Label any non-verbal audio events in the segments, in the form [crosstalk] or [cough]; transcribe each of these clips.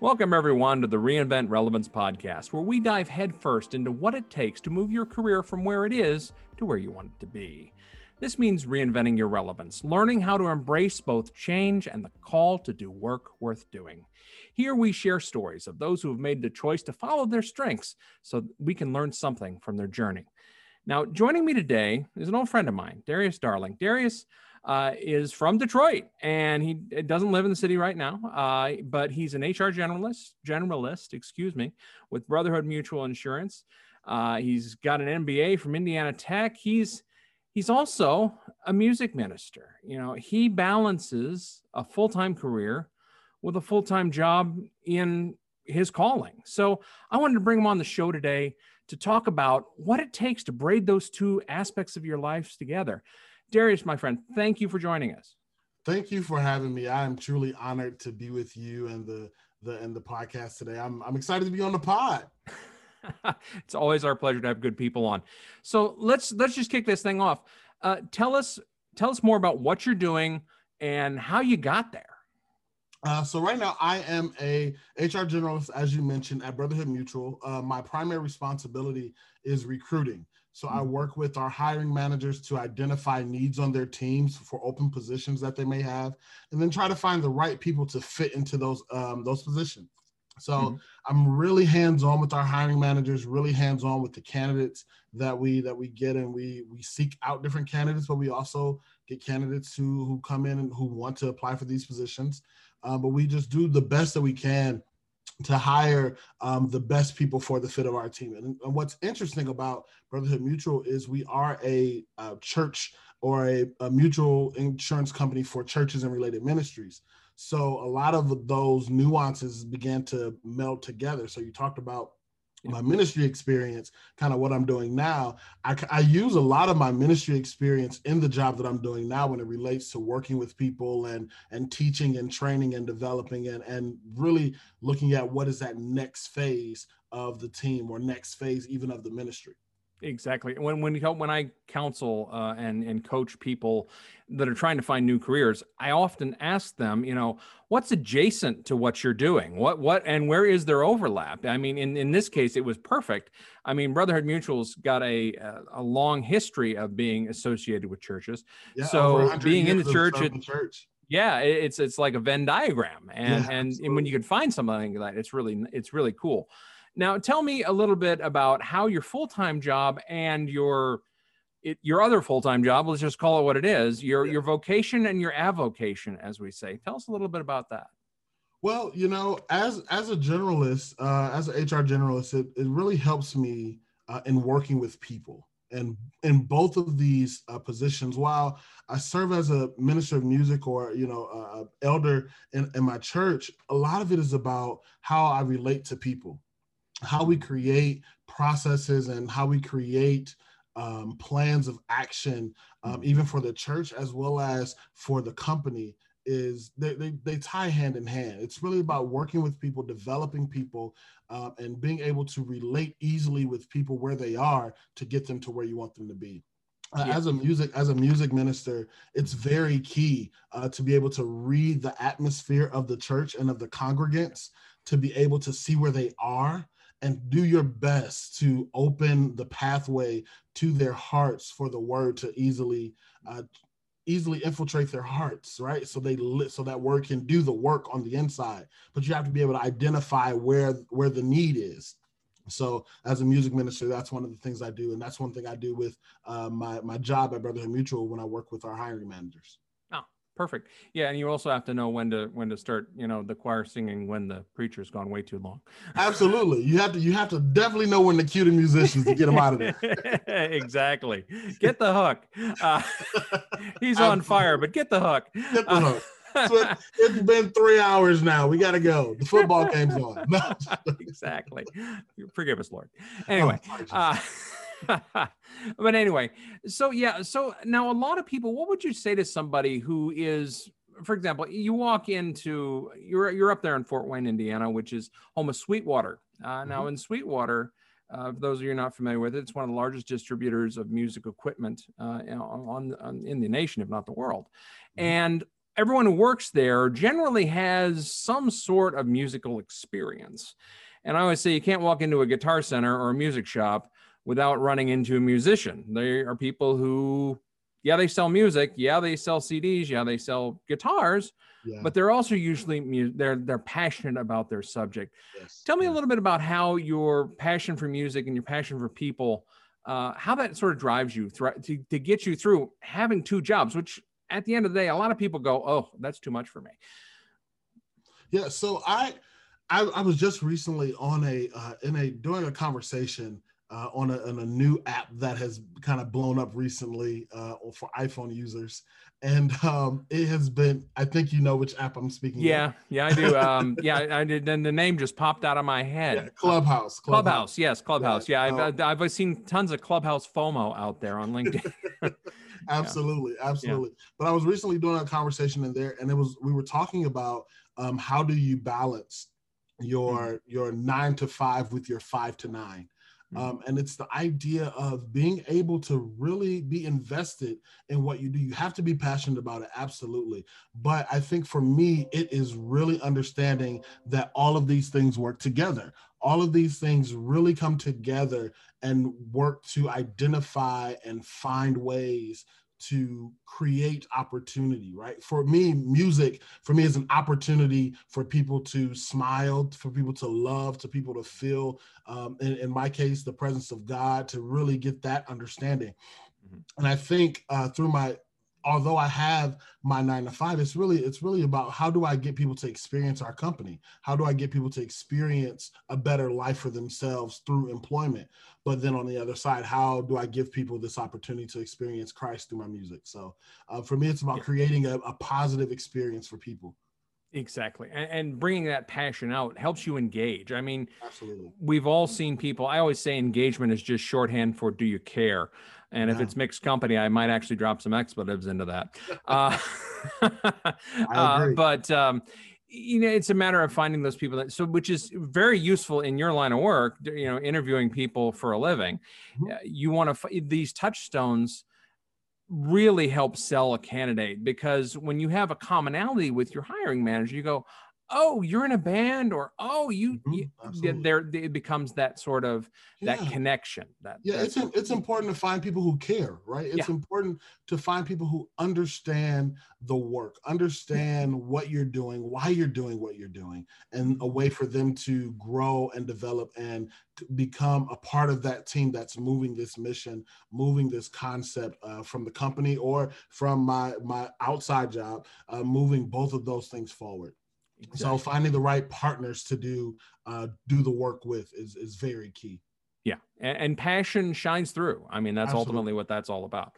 Welcome, everyone, to the Reinvent Relevance podcast, where we dive headfirst into what it takes to move your career from where it is to where you want it to be. This means reinventing your relevance, learning how to embrace both change and the call to do work worth doing. Here we share stories of those who have made the choice to follow their strengths so we can learn something from their journey. Now, joining me today is an old friend of mine, Darius Darling. Darius uh, is from Detroit, and he doesn't live in the city right now. Uh, but he's an HR generalist, generalist, excuse me, with Brotherhood Mutual Insurance. Uh, he's got an MBA from Indiana Tech. He's he's also a music minister. You know, he balances a full time career with a full time job in his calling. So I wanted to bring him on the show today to talk about what it takes to braid those two aspects of your lives together. Darius, my friend, thank you for joining us. Thank you for having me. I am truly honored to be with you and the the and the podcast today. I'm I'm excited to be on the pod. [laughs] [laughs] it's always our pleasure to have good people on. So let's let's just kick this thing off. Uh, tell us tell us more about what you're doing and how you got there. Uh, so right now I am a HR generalist, as you mentioned, at Brotherhood Mutual. Uh, my primary responsibility is recruiting. So I mm-hmm. work with our hiring managers to identify needs on their teams for open positions that they may have, and then try to find the right people to fit into those um, those positions. So mm-hmm. I'm really hands-on with our hiring managers, really hands-on with the candidates that we that we get, and we we seek out different candidates, but we also get candidates who who come in and who want to apply for these positions. Uh, but we just do the best that we can to hire um, the best people for the fit of our team. And, and, what's interesting about Brotherhood Mutual is we are a, a church or a, a, mutual insurance company for churches and related ministries. So a lot of those nuances began to meld together. So you talked about my ministry experience, kind of what I'm doing now, I, I, use a lot of my ministry experience in the job that I'm doing now when it relates to working with people and and teaching and training and developing and and really looking at what is that next phase of the team or next phase even of the ministry. Exactly. When when when I counsel uh, and and coach people that are trying to find new careers, I often ask them, you know, what's adjacent to what you're doing? What what and where is there overlap? I mean, in in this case, it was perfect. I mean, Brotherhood Mutual's got a a long history of being associated with churches. Yeah, so being in the church, it, church. Yeah, it's it's like a Venn diagram, and yeah, and, and when you can find something like that, it's really it's really cool. Now, tell me a little bit about how your full time job and your it, your other full time job, let's just call it what it is, your your vocation and your avocation, as we say. Tell us a little bit about that. Well, you know, as as a generalist, uh, as an HR generalist, it, it really helps me uh, in working with people. And in both of these uh, positions, while I serve as a minister of music or you know, uh, elder in, in my church, a lot of it is about how I relate to people how we create processes and how we create um, plans of action, um, even for the church as well as for the company, is they, they, they, tie hand in hand. It's really about working with people, developing people, um, and being able to relate easily with people where they are to get them to where you want them to be. Uh, yeah. as a music as a music minister it's very key uh, to be able to read the atmosphere of the church and of the congregants to be able to see where they are and do your best to open the pathway to their hearts for the word to easily uh, easily infiltrate their hearts right? So they so that word can do the work on the inside but you have to be able to identify where where the need is. So as a music minister that's one of the things i do and that's one thing i do with uh, my my job at brotherhood mutual when i work with our hiring managers perfect yeah and you also have to know when to when to start you know the choir singing when the preacher's gone way too long absolutely you have to you have to definitely know when to cue the musicians to get them out of there [laughs] exactly get the hook uh, [laughs] he's on fire but get the hook get the hook so it, [laughs] has been three hours now. We got to go. The football game's on. exactly. Forgive us, Lord. Anyway, oh, uh, [laughs] but anyway, so yeah, so now a lot of people, what would you say to somebody who is, for example, you walk into you're you're up there in Fort Wayne, Indiana, which is home of Sweetwater. Uh, now mm-hmm. in Sweetwater, uh, for those of you not familiar with it, it's one of the largest distributors of music equipment uh, on, on, in the nation, if not the world. Mm-hmm. And everyone who works there generally has some sort of musical experience. And I always say you can't walk into a guitar center or a music shop without running into a musician. They are people who, yeah, they sell music, yeah, they sell CDs, yeah, they sell guitars, yeah. but they're also usually mu- they're they're passionate about their subject. Yes. Tell me a little bit about how your passion for music and your passion for people, uh, how that sort of drives you through, to, to get you through having two jobs, which at the end of the day, a lot of people go, "Oh, that's too much for me." Yeah, so I, I, I was just recently on a uh, in a doing a conversation uh, on, a, on a new app that has kind of blown up recently uh, for iPhone users, and um, it has been. I think you know which app I'm speaking. Yeah, of. yeah, I do. Um, yeah, I did. Then the name just popped out of my head. Yeah, Clubhouse, Clubhouse. Clubhouse. Yes, Clubhouse. Yeah, yeah I've, um, I've seen tons of Clubhouse FOMO out there on LinkedIn. [laughs] [laughs] absolutely, yeah. absolutely. But I was recently doing a conversation in there, and it was we were talking about um, how do you balance your mm-hmm. your nine to five with your five to nine. Um, and it's the idea of being able to really be invested in what you do. You have to be passionate about it, absolutely. But I think for me, it is really understanding that all of these things work together. All of these things really come together and work to identify and find ways to create opportunity, right? For me, music for me is an opportunity for people to smile, for people to love, to people to feel, um, in, in my case, the presence of God, to really get that understanding. Mm-hmm. And I think uh, through my although I have my nine to five, it's really it's really about how do I get people to experience our company? How do I get people to experience a better life for themselves through employment? But then on the other side, how do I give people this opportunity to experience Christ through my music? So uh, for me, it's about creating a, a, positive experience for people. Exactly. And, and, bringing that passion out helps you engage. I mean, absolutely. We've all seen people, I always say engagement is just shorthand for do you care? And yeah. if it's mixed company, I might actually drop some expletives into that. [laughs] Uh, [laughs] uh, but um, you know, it's a matter of finding those people that so, which is very useful in your line of work. You know, interviewing people for a living. Mm-hmm. Uh, you want to these touchstones really help sell a candidate because when you have a commonality with your hiring manager, you go, oh you're in a band or oh you, mm-hmm, you there it becomes that sort of yeah. that connection that yeah that, it's it's important to find people who care right it's yeah. important to find people who understand the work understand what you're doing why you're doing what you're doing and a way for them to grow and develop and become a part of that team that's moving this mission moving this concept uh, from the company or from my my outside job uh, moving both of those things forward Exactly. So finding the right partners to do uh, do the work with is is very key. Yeah, and, and passion shines through. I mean, that's Absolutely. ultimately what that's all about.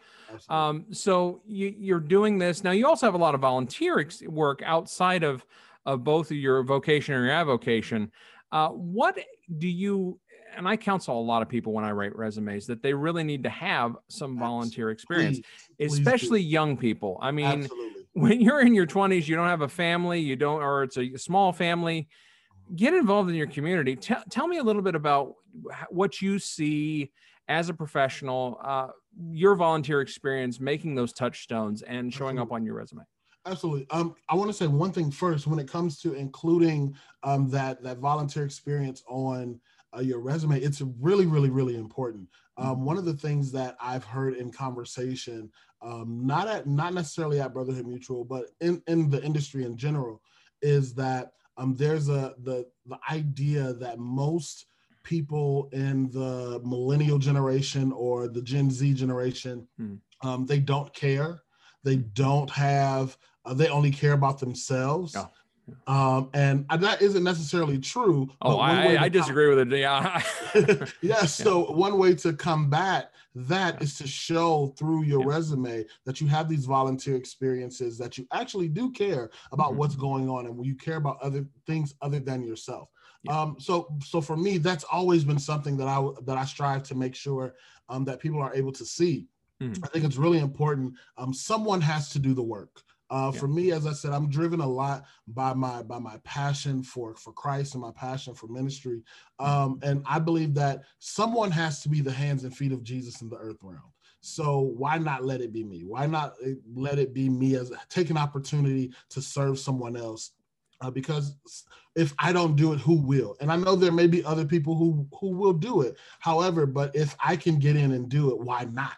Um, so you, you're doing this now. You also have a lot of volunteer work outside of of both of your vocation and your avocation. Uh, what do you? And I counsel a lot of people when I write resumes that they really need to have some volunteer experience, please, especially please young people. I mean, Absolutely when you're in your 20s, you don't have a family, you don't, or it's a small family, get involved in your community. Tell, tell me a little bit about what you see as a professional, uh, your volunteer experience making those touchstones and showing Absolutely. up on your resume. Absolutely. Um, I want to say one thing first when it comes to including um, that that volunteer experience on uh, your resume. It's really, really, really important. Um, one of the things that I've heard in conversation um, not at not necessarily at Brotherhood Mutual, but in in the industry in general, is that um, there's a the the idea that most people in the millennial generation or the Gen Z generation, hmm. um, they don't care. They don't have. Uh, they only care about themselves. Yeah. Um, and that isn't necessarily true. Oh, I, I disagree com- with it. Yeah. [laughs] [laughs] yeah. So one way to combat that is to show through your yeah. resume that you have these volunteer experiences, that you actually do care about mm-hmm. what's going on, and you care about other things other than yourself. Yeah. Um, so, so for me, that's always been something that I that I strive to make sure um, that people are able to see. Mm-hmm. I think it's really important. Um, someone has to do the work. Uh, yeah. For me, as I said, I'm driven a lot by my by my passion for for Christ and my passion for ministry, um, and I believe that someone has to be the hands and feet of Jesus in the earth realm. So why not let it be me? Why not eh, let it be me as take an opportunity to serve someone else? Uh, because if I don't do it, who will? And I know there may be other people who who will do it. However, but if I can get in and do it, why not?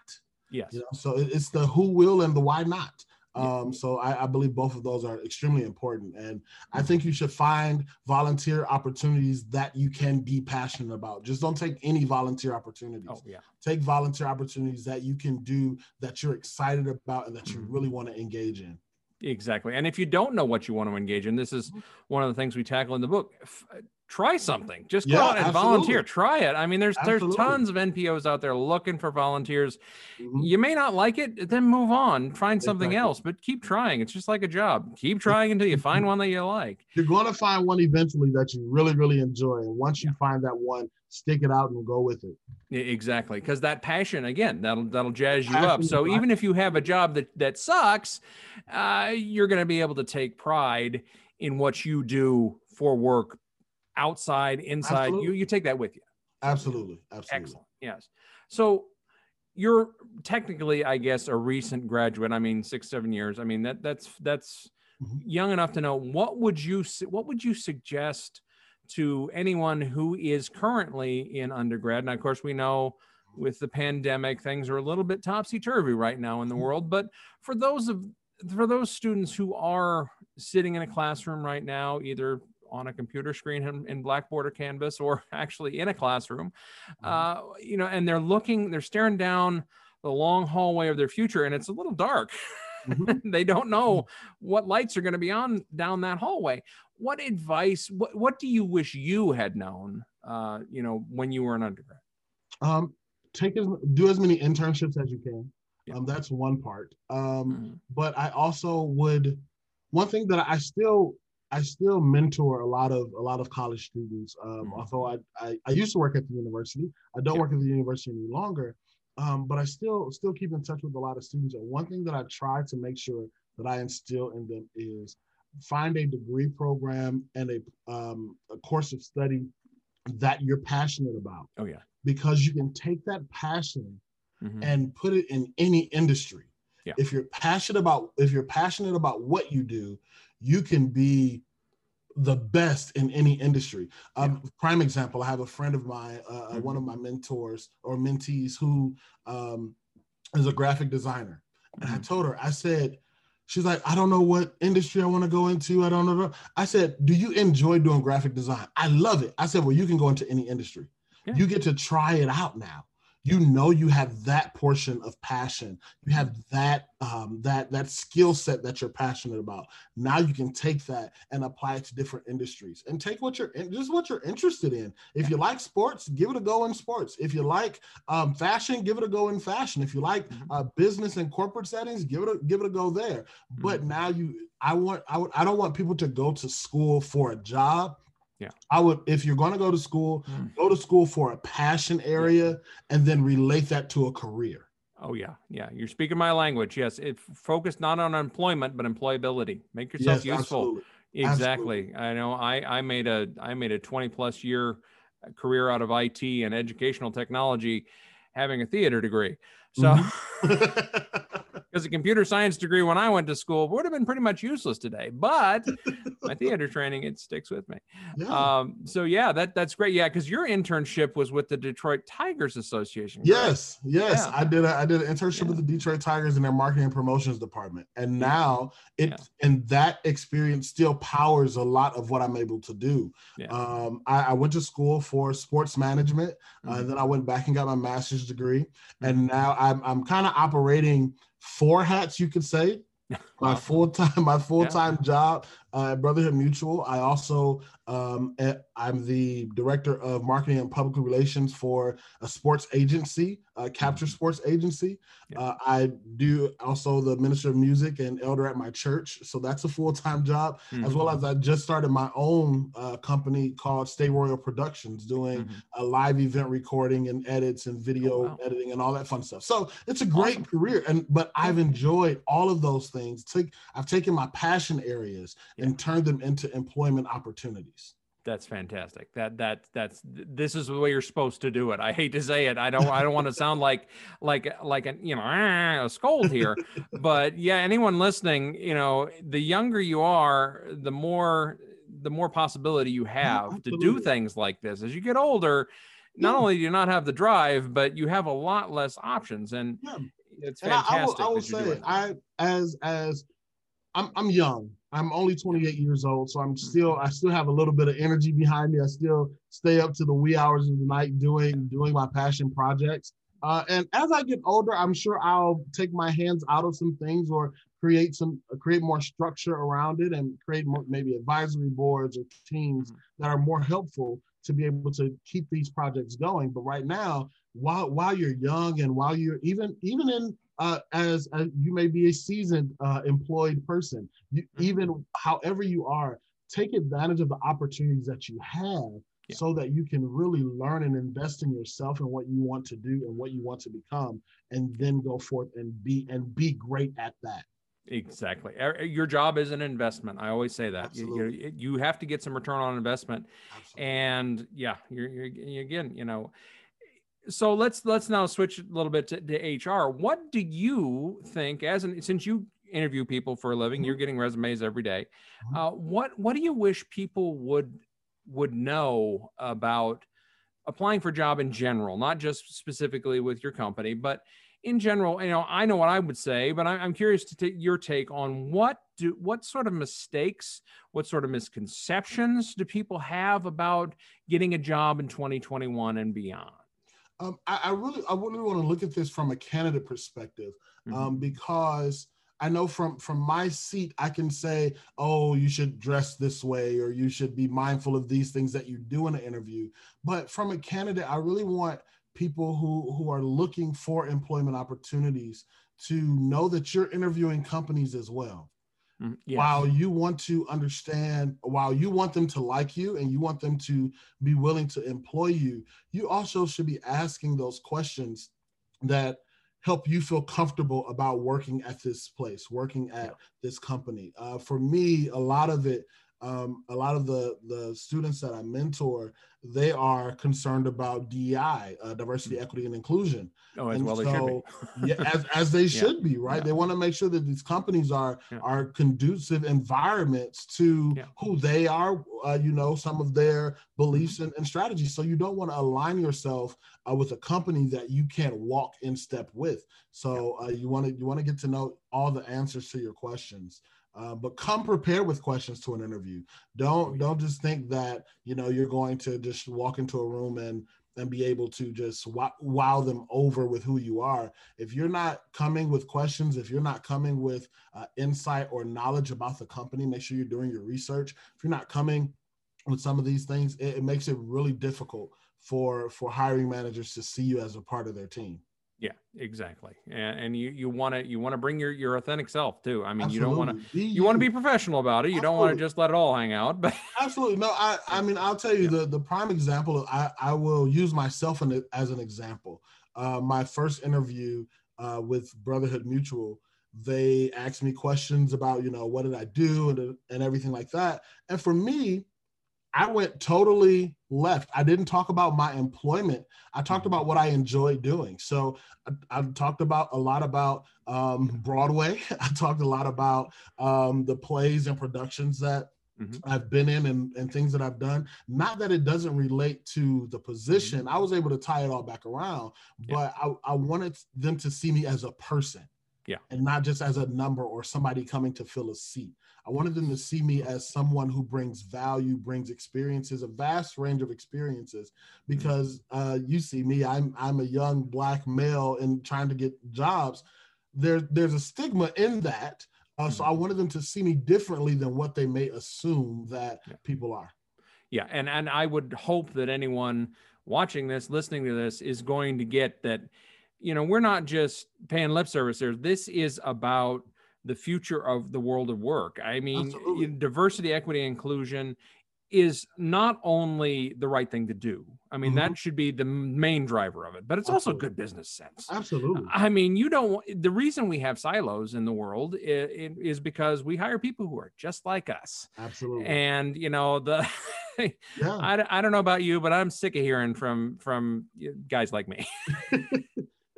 Yes. You know, so it's the who will and the why not. Um, so I, I, believe both of those are extremely important. And I think you should find volunteer opportunities that you can be passionate about. Just don't take any volunteer opportunities. Oh, yeah. Take volunteer opportunities that you can do that you're excited about and that you Mm-hmm. really want to engage in. Exactly. And if you don't know what you want to engage in, this is Mm-hmm. one of the things we tackle in the book. Try something. Just go Yeah, out and absolutely. volunteer. Try it. I mean, there's Absolutely. there's tons of NPOs out there looking for volunteers. Mhm. You may not like it, then move on. Find something Exactly. else, but keep trying. It's just like a job. Keep trying until you find one that you like. You're going to find one eventually that you really, really enjoy. And once you find that one, stick it out and go with it. Exactly, because that passion again that'll that'll jazz you up. So even if you have a job that that sucks, uh, you're going to be able to take pride in what you do for work, outside, inside. You Absolutely. you take that with you. Absolutely. Absolutely. Excellent. Yes. So you're technically, I guess, a recent graduate. I mean, six seven years. I mean that that's that's Mhm. young enough to know. What would you what would you suggest to anyone who is currently in undergrad? Now, of course, we know with the pandemic, things are a little bit topsy turvy right now in the world. But for those of for those students who are sitting in a classroom right now, either on a computer screen in, in Blackboard or Canvas, or [laughs] actually in a classroom, uh, you know, and they're looking, they're staring down the long hallway of their future, and it's a little dark. Mhm. [laughs] they don't know what lights are going to be on down that hallway. What advice? What what do you wish you had known? Uh, you know, when you were an undergrad. Um, take as do as many internships as you can. Yeah. Um, that's one part. Um, Mhm. but I also would one thing that I still I still mentor a lot of a lot of college students. Um, Mhm. Although I, I I used to work at the university, I don't Yeah. work at the university any longer. Um, but I still still keep in touch with a lot of students. And one thing that I try to make sure that I instill in them is find a degree program and a um, a course of study that you're passionate about Oh yeah. because you can take that passion Mhm. and put it in any industry. Yeah. If you're passionate about if you're passionate about what you do, you can be the best in any industry. Um, Prime example: I have a friend of mine, uh, uh, one of my mentors or mentees, who um, is a graphic designer, and I Mhm. told her, I said, she's like, I don't know what industry I want to go into. I don't know. I said, Do you enjoy doing graphic design? I love it. I said, Well, you can go into any industry. Yeah. You get to try it out now. You know you have that portion of passion. You have that um, that that skill set that you're passionate about. Now you can take that and apply it to different industries and take what you're in, just what you're interested in. If you like sports, give it a go in sports. If you like um, fashion, give it a go in fashion. If you like Mhm. uh, business and corporate settings, give it a give it a go there. But Mhm. now you, I want, I would, I don't want people to go to school for a job. Yeah. I would, if you're going to go to school, Mm. go to school for a passion area and then relate that to a career. Oh yeah, yeah. You're speaking my language. Yes, it focused not on employment but employability. Make yourself yes, useful. absolutely. Exactly. I know. I I made a I made a 20 plus year career out of IT and educational technology, having a theater degree. So, [laughs] [laughs] because a computer science degree when I went to school would have been pretty much useless today, but [laughs] my theater training it sticks with me. yeah. Um, so yeah, that that's great. Yeah, because your internship was with the Detroit Tigers Association. correct? Yes, yes. Yeah. I did a I did an internship Yeah. with the Detroit Tigers in their marketing and promotions department. And now it and that experience still powers a lot of what I'm able to do. Um, I, I went to school for sports management, uh, Mhm. then I went back and got my master's degree, and Mhm. now I'm I'm kind of operating four hats, you could say. My [laughs] full time, my full time job uh, Brotherhood Mutual. I also um, eh, I'm the director of marketing and public relations for a sports agency, uh, Capture Sports Agency. Yeah. Uh, I do also the minister of music and elder at my church, so that's a full time job. As well Mhm. as I just started my own uh, company called Stay Royal Productions, doing Mhm. a live event recording and edits and video Oh, wow. editing and all that fun stuff. So it's a great Awesome. career, and but I've enjoyed all of those things. Take I've taken my passion areas and turn them into employment opportunities. that's fantastic. That that that's this is the way you're supposed to do it. I hate to say it. I don't I don't want to sound like like like a you know ah, a scold here, but yeah, anyone listening, you know, the younger you are, the more the more possibility you have yeah, to do things like this. As you get older, not yeah. only do you not have the drive, but you have a lot less options, and yeah. it's fantastic. And I, I will, I will say, I as as I'm I'm young. I'm only 28 years old, so I'm mm-hmm. still I still have a little bit of energy behind me. I still stay up to the wee hours of the night doing doing my passion projects. Uh, and as I get older, I'm sure I'll take my hands out of some things or create some create more structure around it and create more, maybe advisory boards or teams mm-hmm. that are more helpful to be able to keep these projects going. But right now, while while you're young and while you're even even in uh, as, as you may be a seasoned uh, employed person, you, mm-hmm. even however you are, take advantage of the opportunities that you have yeah. so that you can really learn and invest in yourself and what you want to do and what you want to become, and then go forth and be and be great at that. Exactly. Your job is an investment. I always say that you, you, you have to get some return on investment, Absolutely. and yeah, you're, you're again, you know, so let's let's now switch a little bit to, to HR. What do you think, as an since you interview people for a living, mm-hmm. you're getting resumes every day, mm-hmm. uh, what what do you wish people would would know about applying for a job in general, not just specifically with your company, but in general? You know, I know what I would say, but I'm curious to take your take on what do what sort of mistakes, what sort of misconceptions do people have about getting a job in 2021 and beyond? Um, I, I, really, I really want to look at this from a candidate perspective, um, mm-hmm. because I know from from my seat, I can say, "Oh, you should dress this way," or "You should be mindful of these things that you do in an interview." But from a candidate, I really want people who who are looking for employment opportunities to know that you're interviewing companies as well. Mm, yes. While you want to understand, while you want them to like you and you want them to be willing to employ you, you also should be asking those questions that help you feel comfortable about working at this place, working at yeah. this company. Uh, for me, a lot of it um, a lot of the the students that I mentor, they are concerned about DEI, uh, diversity, mm-hmm. equity, and inclusion. Oh, as and well so, they should be. yeah, [laughs] as, as they should be, right? Yeah. They want to make sure that these companies are yeah. are conducive environments to who they are. Uh, you know, some of their beliefs mm-hmm. and, and strategies. So you don't want to align yourself uh, with a company that you can't walk in step with. So uh, you want to you want to get to know all the answers to your questions. Uh, but come prepared with questions to an interview. Don't don't just think that you know you're going to just walk into a room and and be able to just wow, wow them over with who you are. If you're not coming with questions, if you're not coming with uh, insight or knowledge about the company, make sure you're doing your research. If you're not coming with some of these things, it, it makes it really difficult for for hiring managers to see you as a part of their team. Yeah, exactly. And, and you you want to you want to bring your your authentic self too. I mean, Absolutely. you don't want to you want to be professional about it. You Absolutely. don't want to just let it all hang out. [laughs] But Absolutely. No, I I mean, I'll tell you yeah. the the prime example I I will use myself in it as an example. Uh, my first interview uh, with Brotherhood Mutual, they asked me questions about, you know, what did I do and and everything like that. And for me, I went totally left. I didn't talk about my employment. I talked mm-hmm. about what I enjoy doing. So I, I talked about a lot about um, Broadway. [laughs] I talked a lot about um, the plays and productions that mm-hmm. I've been in and, and things that I've done. Not that it doesn't relate to the position. Mm-hmm. I was able to tie it all back around, but yeah. I, I wanted them to see me as a person. Yeah. And not just as a number or somebody coming to fill a seat. I wanted them to see me as someone who brings value, brings experiences, a vast range of experiences. Because uh, you see me, I'm I'm a young black male and trying to get jobs. There, there's a stigma in that. Uh, so I mm-hmm. wanted them to see me differently than what they may assume that yeah. people are. Yeah, and and I would hope that anyone watching this, listening to this, is going to get that. You know, we're not just paying lip service there. This is about the future of the world of work. I mean, diversity, equity, inclusion is not only the right thing to do. I mean, mm-hmm. that should be the main driver of it, but it's Absolutely. also good business sense. Absolutely. I mean, you don't, the reason we have silos in the world is, is because we hire people who are just like us. Absolutely. And, you know, the, [laughs] yeah. I, I don't know about you, but I'm sick of hearing from from guys like me. [laughs]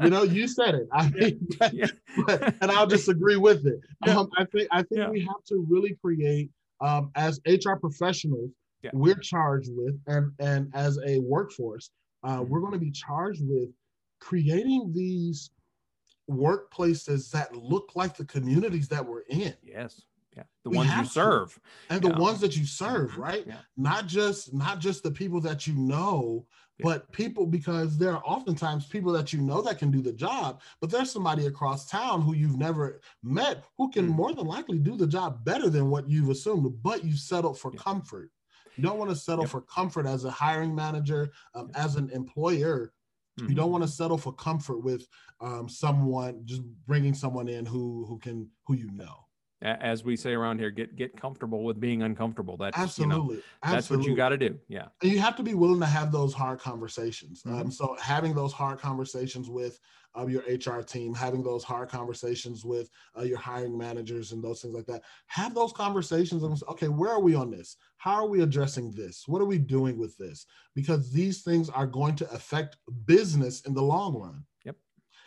you know, you said it. I mean, yeah. [laughs] but, and I'll just agree with it. Yeah. Um, I think I think we have to really create um, as HR professionals. We're charged with, and and as a workforce, uh, mm-hmm. we're going to be charged with creating these workplaces that look like the communities that we're in. Yes. Yeah. The we ones you serve. To. And the ones that you serve, mm-hmm. right? Yeah. Not just not just the people that you know, yeah. But people because there are oftentimes people that you know that can do the job, but there's somebody across town who you've never met who can mm. more than likely do the job better than what you've assumed, but you settled for comfort. You don't want to settle for comfort as a hiring manager, um, as an employer. Mm-hmm. You don't want to settle for comfort with um, someone just bringing someone in who who can who you know. As we say around here, get get comfortable with being uncomfortable. That's absolutely you know, that's what you got to do. Yeah, and you have to be willing to have those hard conversations. Mm-hmm. Um, so having those hard conversations with of your HR team, having those hard conversations with uh, your hiring managers and those things like that. Have those conversations and say, okay, where are we on this? How are we addressing this? What are we doing with this? Because these things are going to affect business in the long run. Yep.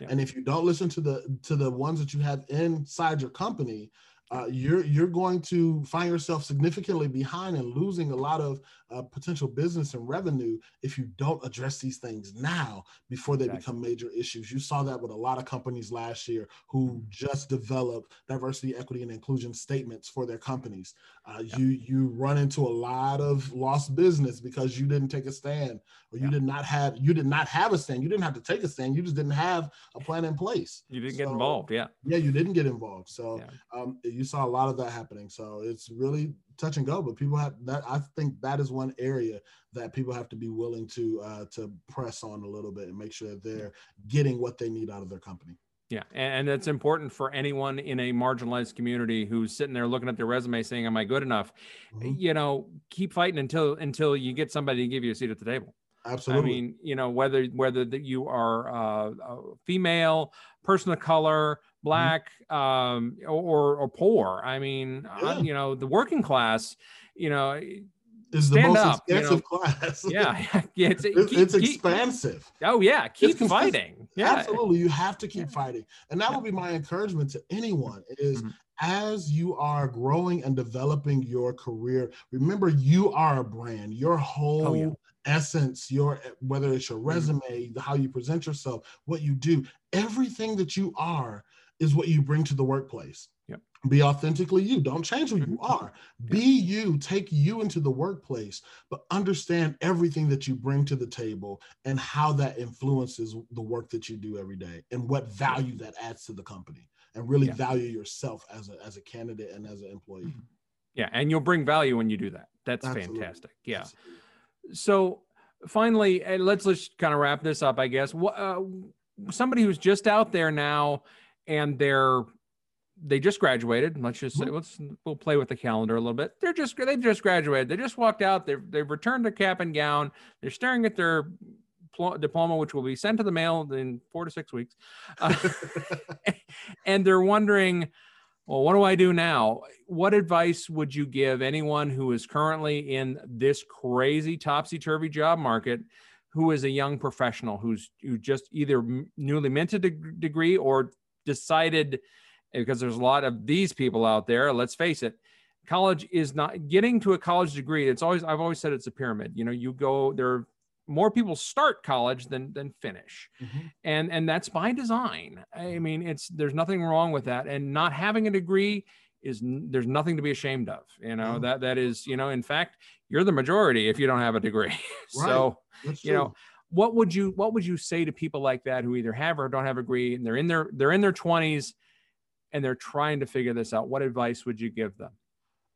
yep. And if you don't listen to the to the ones that you have inside your company, uh, you're you're going to find yourself significantly behind and losing a lot of uh, potential business and revenue if you don't address these things now before they exactly. become major issues. You saw that with a lot of companies last year who mm-hmm. just developed diversity, equity, and inclusion statements for their companies. Uh, You you run into a lot of lost business because you didn't take a stand, or you did not have you did not have a stand. You didn't have to take a stand. You just didn't have a plan in place. You didn't so, get involved. Yeah. Yeah, you didn't get involved. So yeah. um, you saw a lot of that happening. So it's really touch and go, but people have that. I think that is one area that people have to be willing to uh, to press on a little bit and make sure they're getting what they need out of their company. Yeah, and it's important for anyone in a marginalized community who's sitting there looking at their resume saying, "Am I good enough?" Mm-hmm. You know, keep fighting until until you get somebody to give you a seat at the table. Absolutely. I mean, you know, whether whether that you are uh, female, person of color. Black, mm-hmm. um, or or poor. I mean, yeah. you know, the working class. You know, is the most up, expensive you know? class. [laughs] Yeah, yeah it's, it's, keep, it's expansive. Keep, oh yeah, keep fighting. Yeah, absolutely. You have to keep yeah. fighting, and that yeah. would be my encouragement to anyone: is mm-hmm. as you are growing and developing your career, remember you are a brand. Your whole oh, yeah. essence, your whether it's your mm-hmm. resume, mm-hmm. how you present yourself, what you do, everything that you are is what you bring to the workplace. Yep. Be authentically you. Don't change who you mm-hmm. are. Be you. Take you into the workplace, but understand everything that you bring to the table and how that influences the work that you do every day and what value that adds to the company and really yeah. value yourself as a as a candidate and as an employee. Mm-hmm. Yeah, and you'll bring value when you do that. That's Absolutely. fantastic. Yeah. Absolutely. So finally, let's let's kind of wrap this up. I guess. What uh, somebody who's just out there now and they're they just graduated. Let's just say, mm-hmm. let's we'll play with the calendar a little bit. They're just they just graduated. They just walked out. They've they've returned their cap and gown. They're staring at their diploma, which will be sent to the mail in four to six weeks, uh, [laughs] and they're wondering, well, what do I do now? What advice would you give anyone who is currently in this crazy topsy turvy job market? Who is a young professional who's who just either newly minted a degree or decided because there's a lot of these people out there. Let's face it, college is not getting to a college degree. It's always I've always said it's a pyramid. You know, you go there. are More people start college than than finish, mm-hmm. and and that's by design. I mean, it's there's nothing wrong with that. And not having a degree is there's nothing to be ashamed of. You know mm-hmm. that that is you know in fact you're the majority if you don't have a degree. [laughs] Right. so that's you true. know what would you what would you say to people like that who either have or don't have a degree and they're in their they're in their 20s and they're trying to figure this out? What advice would you give them?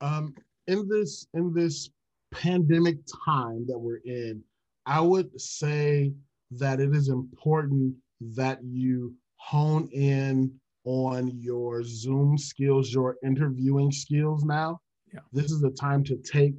Um, in this in this pandemic time that we're in i would say that it is important that you hone in on your zoom skills your interviewing skills now. Yeah. this is a time to take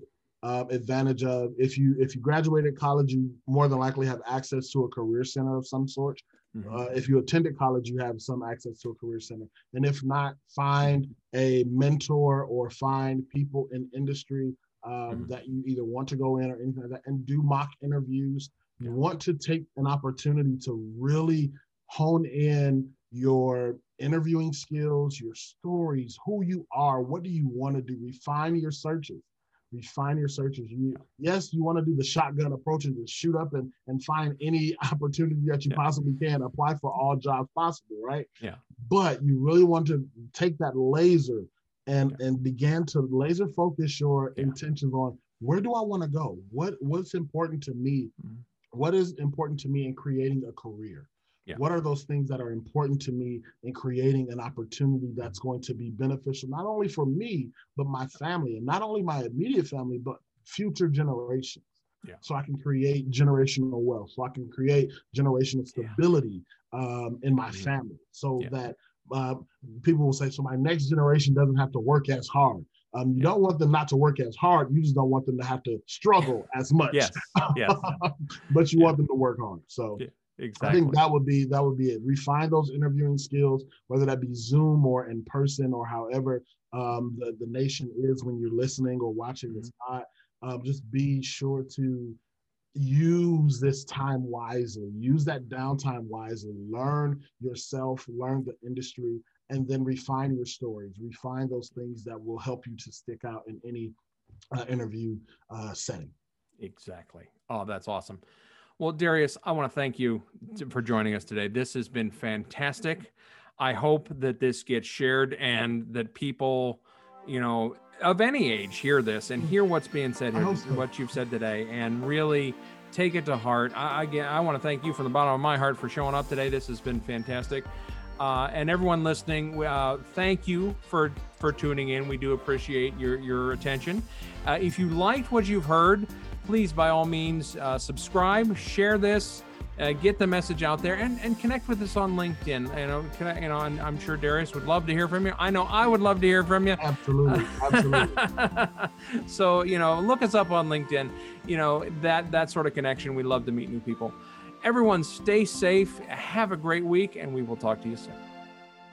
uh, advantage of if you if you graduated college you more than likely have access to a career center of some sort Mm-hmm. Uh, if you attended college, you have some access to a career center. And if not, find a mentor or find people in industry um, Mhm. that you either want to go in or anything like that, and do mock interviews. You want to take an opportunity to really hone in your interviewing skills, your stories, who you are, what do you want to do, refine your searches. Refine your searches. You yes, you want to do the shotgun approach and just shoot up and, and find any [laughs] opportunity that you Yeah. possibly can, apply for all jobs possible, right? Yeah. But you really want to take that laser and and begin to laser focus your Yeah. intentions on where do I want to go? What what's important to me? Mhm. What is important to me in creating a career? Yeah. What are those things that are important to me in creating an opportunity that's going to be beneficial not only for me but my family and not only my immediate family but future generations. Yeah. So I can create generational wealth. So I can create generational Yeah. stability um, in my Mhm. family, so Yeah. that uh, people will say, so my next generation doesn't have to work as hard. Um, you Yeah. don't want them not to work as hard. You just don't want them to have to struggle as much. Yes. Yes. [laughs] but you Yeah. want them to work hard. So Yeah, I think that would be that would be it. Refine those interviewing skills, whether that be Zoom or in person or however um, the the nation is when you're listening or watching this. Mm-hmm. Not um, just be sure to use this time wisely. Use that downtime wisely. Learn yourself. Learn the industry, and then refine your stories. Refine those things that will help you to stick out in any uh, interview uh, setting. Exactly. Oh, that's awesome. Well, Darius, I want to thank you for joining us today. This has been fantastic. I hope that this gets shared and that people, you know, of any age hear this and hear what's being said here, so. what you've said today, and really take it to heart. I, again, I want to thank you from the bottom of my heart for showing up today. This has been fantastic. Uh, and everyone listening, uh, thank you for for tuning in. We do appreciate your your attention. Uh, if you liked what you've heard, please by all means uh, subscribe, share this, uh, get the message out there, and, and connect with us on LinkedIn. You know, connect, you know, and I'm sure Darius would love to hear from you. I know I would love to hear from you. Absolutely, absolutely. [laughs] so you know, look us up on LinkedIn. You know that that sort of connection. We love to meet new people. Everyone, stay safe. Have a great week, and we will talk to you soon.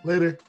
Later.